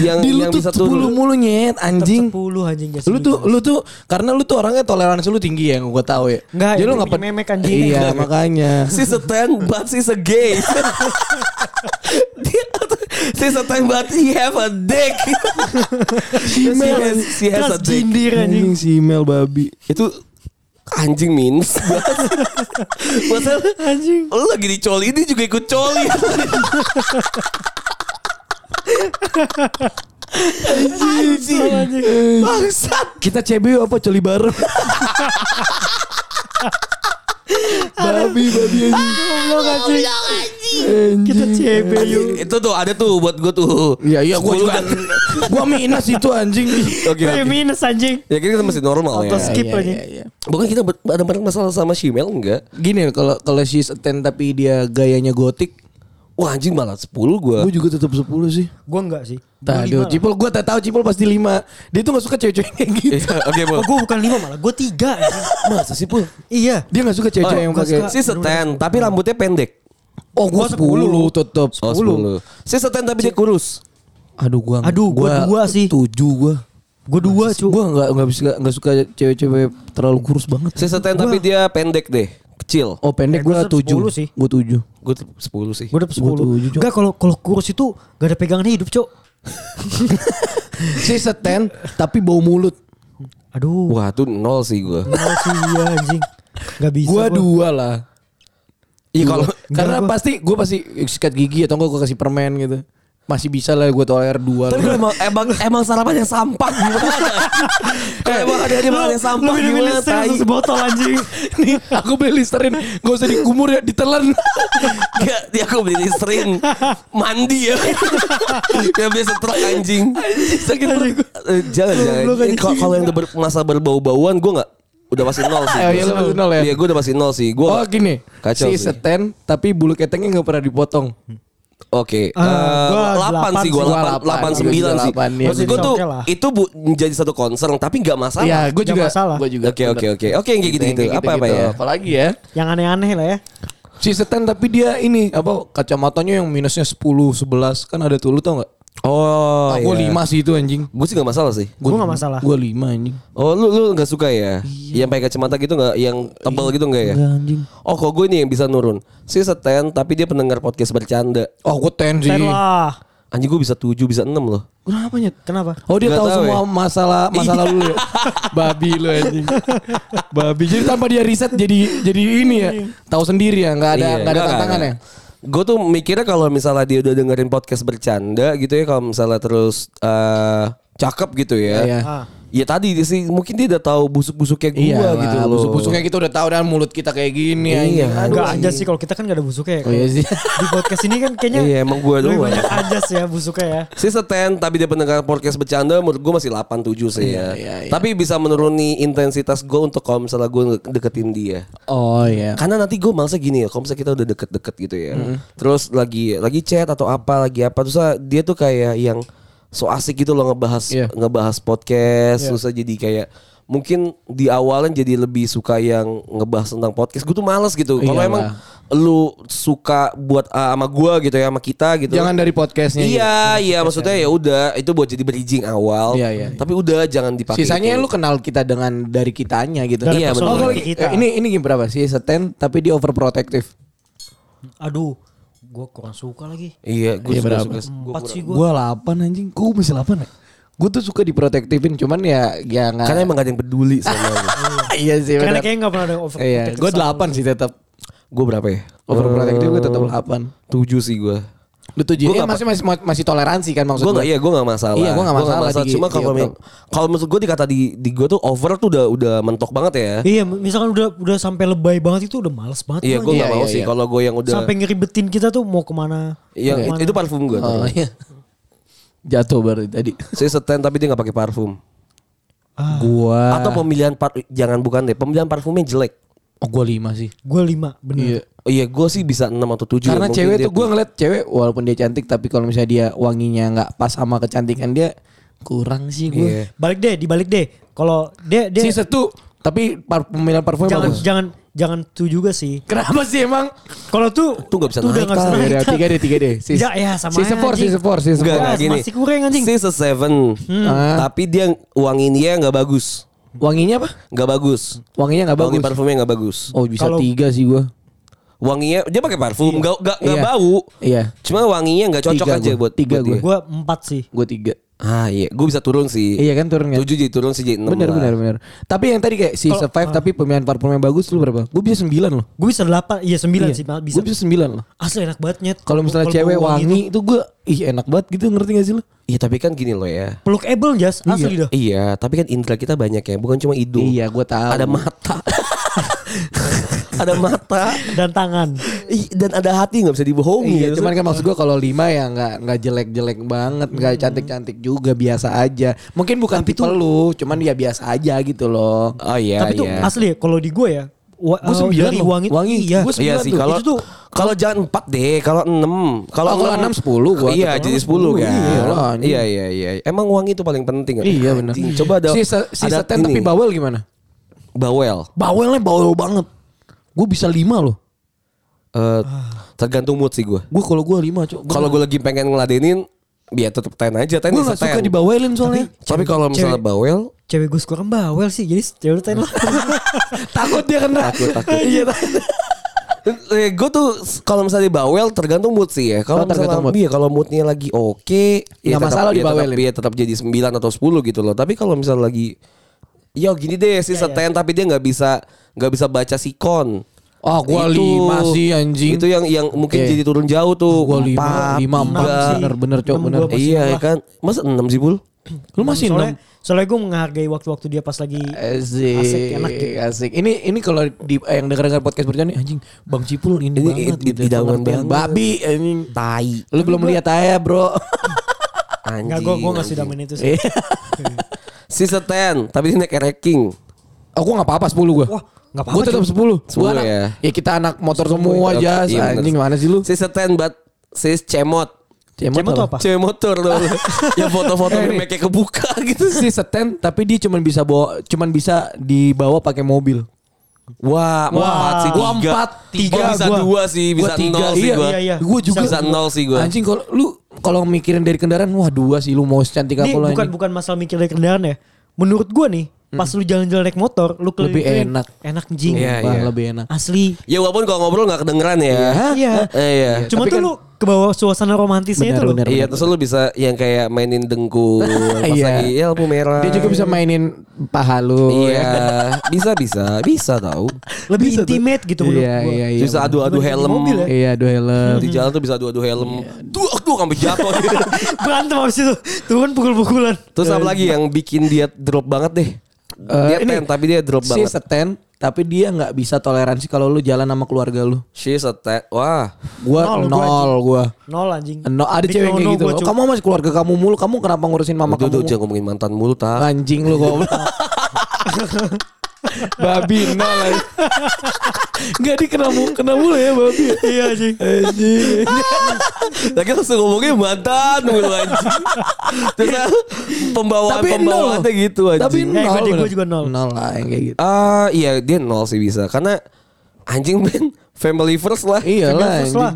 yang Di lu yang tuh bisa 10 turun. mulu nyet anjing 10 anjing gak Lu tuh lu tuh karena lu tuh orangnya toleransi lu tinggi ya gue tahu ya. Enggak, Jadi lu nggak punya memek, anjing. Iya makanya. She's a ten, but she's a gay. Dia a ten, but he have a dick. she has, she has a dick. anjing Anjing si Mel babi. Itu anjing minus banget. Masa Anjing. lu lagi dicoli ini juga ikut coli. Anjing. Bangsat. Kita CB yuk apa coli bareng. babi babi anjing. Goblok anjing. Kita CB yuk. Itu tuh ada tuh buat gue tuh. Iya iya gue 10 juga. gue minus itu anjing. Oke Kayak oke. minus anjing. Ya kita masih normal Auto ya. skip Iya, aja. iya, iya. Bukan kita ada bareng masalah sama Shimel enggak? Gini kalau kalau she's a 10 tapi dia gayanya gotik, Wah anjing malah 10 gue. gue juga tetap 10 sih. Gua enggak sih. Lah. Cipul gue tak tahu Cipul pasti 5. Dia tuh gak suka cewek-cewek kayak gitu. Iya, Oke, Bu. Oh, gue bukan lima malah, gue tiga. anjing. Masa sih, Pul? iya. Dia gak suka cewek-cewek Oh, yang pakai. Si setan, tapi rambutnya pendek. Oh gue 10 tetap. Oh, 10. Si setan tapi dia kurus. Aduh gua Aduh, gua dua sih. 7 gua. Gue dua cu. Gua enggak enggak bisa enggak suka cewek-cewek terlalu kurus banget. Si setan tapi dia pendek deh. Kecil. Oh pendek tetap 7 10 sih. Gua 7. Gue 10 sih. Gue dapet Gua sepuluh. tujuh. Enggak kalau kalau kurus itu gak ada pegangan hidup cok. Si seten tapi bau mulut. Aduh. Wah, tuh nol sih gue. Nol sih iya anjing. Gak bisa. Gua dua lah. Iya kalau Karena gua- pasti gua pasti sikat gigi atau enggak gua kasih permen gitu. Masih bisa lah gua toler dua Tapi lah. kalau emang emang emang sarapannya sampah gimana? Emang ada dia makannya sampah Lu gimana? Tai. sebotol anjing. Nih aku beli listerin Gak usah dikumur ya ditelan Gak, dia aku beli listerin mandi ya. Yang biasa truk anjing. Sakit perut gua. Eh, jangan jangan. Kalau kalau yang ber- masa berbau-bauan gue nggak udah pasti nol sih. Oh, iya, lu pasti nol ya? Iya gue udah pasti nol sih. Gue Oh gini Kacau Si sih. seten Tapi bulu ketengnya gak pernah dipotong Oke, gua eh, 8 delapan sih gue sih. Gua 8 delapan, 8 gua 9 juga sih. delapan, iya, Maksud gue gua tuh lah. itu bu menjadi satu concern tapi nggak masalah. Iya gue Nggak juga masalah. Gue juga Oke oke oke. Oke yang kayak gitu-gitu. Apa apa ya? Apalagi ya Yang aneh-aneh lah ya. Si seten tapi dia ini Apa kacamatanya yang minusnya 10 11 Kan ada tuh lu tau gak Oh, Aku iya. 5 sih itu anjing Gue sih gak masalah sih. Gue gak masalah. Gue 5 anjing Oh lu lu nggak suka ya? Yang pakai kacamata gitu nggak? Yang tebal gitu nggak ya? Enggak anjing Oh kok gue nih yang bisa nurun. Si seten tapi dia pendengar podcast bercanda. Oh gue 10 sih Ten lah. Anjing gue bisa 7 bisa 6 loh. Kenapa nyet? Kenapa? Oh dia tahu tahu semua ya? masalah masalah lu ya. Babi lu anjing. Babi. Jadi tanpa dia riset jadi jadi ini ya. Tahu sendiri ya, nggak ada Iya, nggak ada tantangan ya. Gue tuh mikirnya kalau misalnya dia udah dengerin podcast bercanda gitu ya, kalau misalnya terus eh cakep gitu ya. Iya. Ah. Ya tadi sih mungkin dia udah tahu busuk-busuknya gua Iya gitu loh. Busuk-busuknya kita udah tahu dan mulut kita kayak gini Iya. Aduh, Enggak aja sih kalau kita kan gak ada busuknya ya. Oh iya sih. Di podcast ini kan kayaknya Iya emang gue lebih doang. banyak ajas ya busuknya ya. Si seten tapi dia pendengar podcast bercanda menurut gue masih 8 7 sih ya. iya, iya. Tapi bisa menuruni intensitas gue untuk kalau misalnya gue deketin dia. Oh iya. Karena nanti gue malesnya gini ya, kalau misalnya kita udah deket-deket gitu ya. Terus lagi lagi chat atau apa lagi apa terus dia tuh kayak yang so asik gitu loh ngebahas Iya. ngebahas podcast terus ah, jadi kayak mungkin di awalnya jadi lebih suka yang ngebahas tentang podcast. Gue tuh males gitu. Kalau Iyalah. emang lu suka buat ah, sama gue gitu ya sama kita gitu. Jangan dari podcastnya. Iya, iya maksudnya ya udah itu buat jadi bridging awal. Iya, iya. Tapi udah jangan dipakai. Sisanya itu. lu kenal kita dengan dari kitanya gitu. Dari Iya, Oh, betul. kita. eh, ini ini game berapa sih? Seten tapi dia overprotective. Aduh, gue kurang suka lagi. Iya, gue Iya, suka. Empat sih gue. Gua 8 anjing. Gua masih 8 ya. Gue tuh suka diprotektifin cuman ya ya nggak. Karena emang gak ada yang peduli sama lu. iya sih Karena kayaknya gak pernah ada over Iya, gue 8 sih tetap. Gue berapa ya? Overprotective gue tetap 8. 7 sih gue. Lu tujuh Gua ya, masih masih masih toleransi kan maksud Gue gua. gak, iya gue gak masalah. Iya, gua nggak masalah di- Cuma di kalau over- kalau menurut gue dikata di di gue tuh over tuh udah udah mentok banget ya. Iya, misalkan udah udah sampai lebay banget itu udah males banget. Iya, gue anjing. gak Iya, mau iya, sih iya. kalau gue yang udah sampai ngeribetin kita tuh mau ke mana? ke mana. itu parfum gue. Oh iya. Jatuh baru tadi. Saya seten tapi dia gak pakai parfum. Gua Atau pemilihan par jangan bukan deh, pemilihan parfumnya jelek. Oh gua 5 sih. Gue lima, bener. Iya. Oh iya, gue sih bisa 6 atau 7 Karena cewek tuh gue ngeliat cewek walaupun dia cantik tapi kalau misalnya dia wanginya nggak pas sama kecantikan dia kurang sih gue. Iya. Balik deh, dibalik deh. Kalau dia dia Si satu tapi par pemilihan parfumnya jangan bagus. jangan jangan tuh juga sih. Kenapa sih emang? Kalau tuh Tuh nggak bisa udah naik, nggak bisa Kak. Ya naik. tiga deh, tiga deh. Si, Ya, ya, sama si sepor, si anjing. sepor, si Enggak, sepor. enggak Enggak, gini. masih kurang, anjing. Si seven. Ah. Tapi dia wanginya nggak bagus. Wanginya apa? Nggak bagus. Wanginya nggak Wangi bagus. parfumnya nggak bagus. Oh bisa Kalau- tiga sih gue. Wanginya dia pakai parfum, nggak nggak nggak Iya. bau. Iya. Cuma wanginya nggak cocok Tiga aja gua. buat Tiga dia. Gue empat sih. Gue tiga. Ah iya, gue bisa turun sih. Iya kan turun kan? 7 jadi turun sih jadi 6 Bener bener bener. Tapi yang tadi kayak si survive tapi pemilihan parfumnya bagus lu berapa? Gue bisa 9 loh. Gue bisa 8, iya 9 sih mal- bisa. Gue bisa 9 loh. Asli enak banget nyet. Kalau misalnya Kalau cewek wangi gitu. itu gue ih enak banget gitu ngerti gak sih lu? Iya tapi kan gini loh ya. Peluk able jas, asli dah. Iya, tapi kan indra kita banyak ya, bukan cuma hidung. Iya gue tahu. Ada mata. ada mata. Dan tangan. Ih, dan ada hati nggak bisa dibohongi. Iya, ya. cuman kan maksud gue kalau lima ya nggak nggak jelek-jelek banget, nggak cantik-cantik juga biasa aja. Mungkin bukan tipe lu, cuman ya biasa aja gitu loh. Oh iya Tapi tuh iya. asli ya, kalau di gue ya. Wa, Gua eh, sembilan dari loh. wangi, Wangi. iya. Gua Iya sih tuh. kalau Itu tuh- kalau jangan 4 deh, kalau 6. Kalau Oh, kalau enam, sepuluh gua. Iya, jadi enam, 10 kan. iya. Iya iya iya. Emang wangi itu paling penting. kan? Iya benar. Coba ada si, se- si ada seten tapi bawel gimana? Bawel. Bawelnya bawel banget. Gue bisa lima loh. Eh, tergantung mood sih gue. Gue kalau gue lima cok. Kalau gue lagi pengen ngeladenin, biar tetep ten aja, ten gue gak suka ten. dibawelin soalnya. Tapi kalau misalnya cewek- bawel, Cewek gue suka bawel sih, jadi cewek lu lah. takut dia kena. Takut, takut. Iya takut. eh, gue tuh kalau misalnya bawel tergantung mood sih ya. Kalau Oh, misalnya mood. iya kalau moodnya lagi oke, ya Nggak masalah ya tetap, dibawelin. ya tetap jadi 9 atau 10 gitu loh. Tapi kalau misalnya lagi Ya gini deh si seten tapi dia nggak bisa nggak bisa baca sikon. Oh gue Itu- lima sih anjing. Itu yang yang mungkin Iya. jadi turun jauh tuh. gue lima, Empat, lima, tiga. empat, sih. bener, bener, cok, Enam bener. gua Iya enam ya lah. kan. Masa 6 sih, Bul? Lu masih soalnya, enam. soalnya gue menghargai waktu-waktu dia pas lagi Asik, Asik, enak gitu. asik. Ini ini kalau di eh, yang dengar-dengar podcast berjalan nih anjing, Bang Cipul ini, Ini banget i- gitu. i- idaman banget. Babi anjing. Tai. Lu belum lihat aja, Bro. Anjing. Enggak gue gue gak anjing. sudah main itu sih. Si seten tapi dia naik ranking. Aku gak apa-apa 10 gue. Wah, nggak apa-apa, Gue tetap 10. 10 Gua anak, ya. ya kita anak motor semua aja. Iya, anjing mana sih lu? Si seten but si cemot. Cemot Cemot apa? Cewek motor tuh. yang foto-foto Eh, memek kebuka gitu. Si seten tapi dia cuman bisa bawa cuman bisa dibawa pakai mobil. Wah, Wah. empat sih Gua tiga. empat, tiga tiga, bisa gua. dua sih, bisa Gua tiga, nol sih iya, gua. iya, iya. Gue juga Bisa nol sih gua. Anjing kalau lu kalau mikirin dari kendaraan wah dua sih lu mau secantik apa Ini lu bukan anjing. bukan masalah mikir dari kendaraan ya. Menurut gue nih, pas lu jalan-jalan naik motor, lu Lebih enak. Enak jing. Wah, iya. lebih enak. Asli. Ya walaupun kalau ngobrol gak kedengeran ya. Iya. Eh, iya. Cuma tapi tuh kan- lu ke bawah suasana romantisnya itu loh. benar. Iya terus lu bisa yang kayak mainin dengkul pas Iya. lagi ya lampu merah. Dia juga bisa mainin paha lu. Iya, bisa bisa, bisa tahu. Lebih Bisa tuh. intimate gitu menurut Iya, gua. iya, iya. bisa adu-adu helm. mobil ya. Iya, dua helm. Di jalan tuh bisa adu-adu helm. Tuh, tuh sampai jatuh. Berantem abis itu. Turun pukul-pukulan. Terus apa lagi yang bikin dia drop banget deh? Dia Eh, ini ten tapi dia drop Si banget. seten tapi dia nggak bisa toleransi kalau lu jalan sama keluarga lu. She's a ten. Wah. Gua Nol, nol, gua. Nol anjing. No, ada Big cewek yang kayak no-no gitu. Cuk. Kamu masih keluarga kamu mulu, kamu kenapa ngurusin mama Udah, kamu? udah, jangan ngomongin mantan mulu tak. Anjing lu goblok. babi nol aja. Enggak di kena mulu, kena mulu ya babi. Iya anjing. Anjing. Lagi langsung ngomongnya mantan mulu anjing. Terus ah, pembawaan Tapi pembawaannya nol. gitu anjing. Tapi Eh, nol. gua- gua bener. juga nol. Nol lah yang kayak gitu. Ah iya dia nol sih bisa karena anjing Ben family first lah. Iya lah. First lah.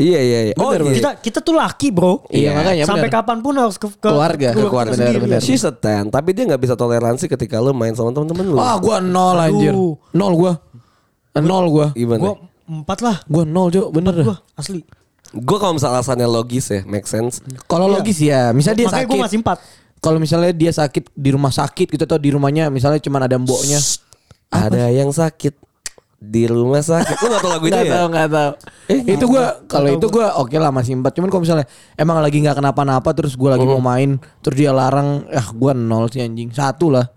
Iya iya iya. Oh Bener, iya. Kita kita tuh laki bro. Iya, makanya Sampai bener. kapan pun harus ke, ke Keluarga. ke Ke keluarga, kita sendiri. bener, bener. She's a ten, tapi dia nggak bisa toleransi ketika lu main sama temen-temen lu. Wah, gua nol anjir. Aduh. Nol gua. Nol gua. Gimana? Gua empat lah. Gua nol, Cok. Bener dah. Gua asli. Gue kalau misalnya alasannya logis ya, make sense. Kalau Iya. logis ya, misalnya dia Makanya sakit. gue masih empat. Kalau misalnya dia sakit di rumah sakit gitu atau di rumahnya misalnya cuma ada mboknya. Ada yang sakit di rumah sakit. Lu gak tau lagu itu Nggak ya? tahu, nggak tahu. itu gua kalau itu gua oke lah masih empat. Cuman kalau misalnya emang lagi nggak kenapa-napa terus gua lagi mau main terus dia larang, ah gua nol sih anjing. Satu lah.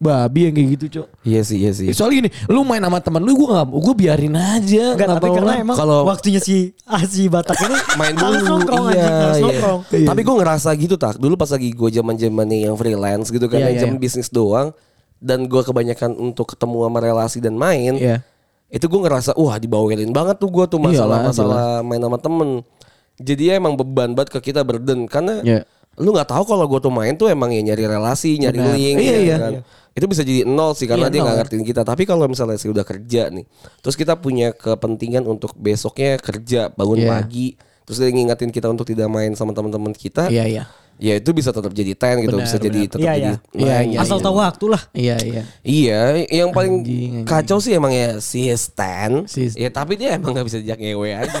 Babi yang kayak gitu, Cok. Iya sih, iya sih. Soalnya gini, lu main sama temen lu gua nggak gua biarin aja. Enggak, tapi karena emang Kalau- waktunya si ah, si Batak ini main harus dulu nongkrong iya, anjing, harus iya. nongkrong. Tapi gue ngerasa gitu tak. Dulu pas lagi gue zaman zamannya yang freelance gitu kan, Iya, yang iya, jam iya. bisnis doang. Dan gue kebanyakan untuk ketemu sama relasi dan main. Iya. Itu gue ngerasa, wah dibawelin banget tuh gue tuh masalah Iyalah, masalah main sama temen. Jadi ya emang beban banget ke kita burden karena Iya. lu nggak tahu kalau gue tuh main tuh emang ya nyari relasi, nyari Benar. link, Iya, ya iya. kan. Itu bisa jadi nol sih karena Iya, dia nggak ngertiin kita. Tapi kalau misalnya sih udah kerja nih, terus kita punya kepentingan untuk besoknya kerja bangun Iya. pagi, terus dia ngingetin kita untuk tidak main sama teman-teman kita, Iya, iya. Ya itu bisa tetap jadi ten gitu, Benar, bisa jadi benar. tetap Iya, jadi iya. main. Iya, iya. Asal tahu waktu lah. Iya, iya. Iya, yang paling Anjing, anjing. kacau sih emang ya si Stan. Si- Ya tapi dia emang nggak bisa dijak ngewe aja.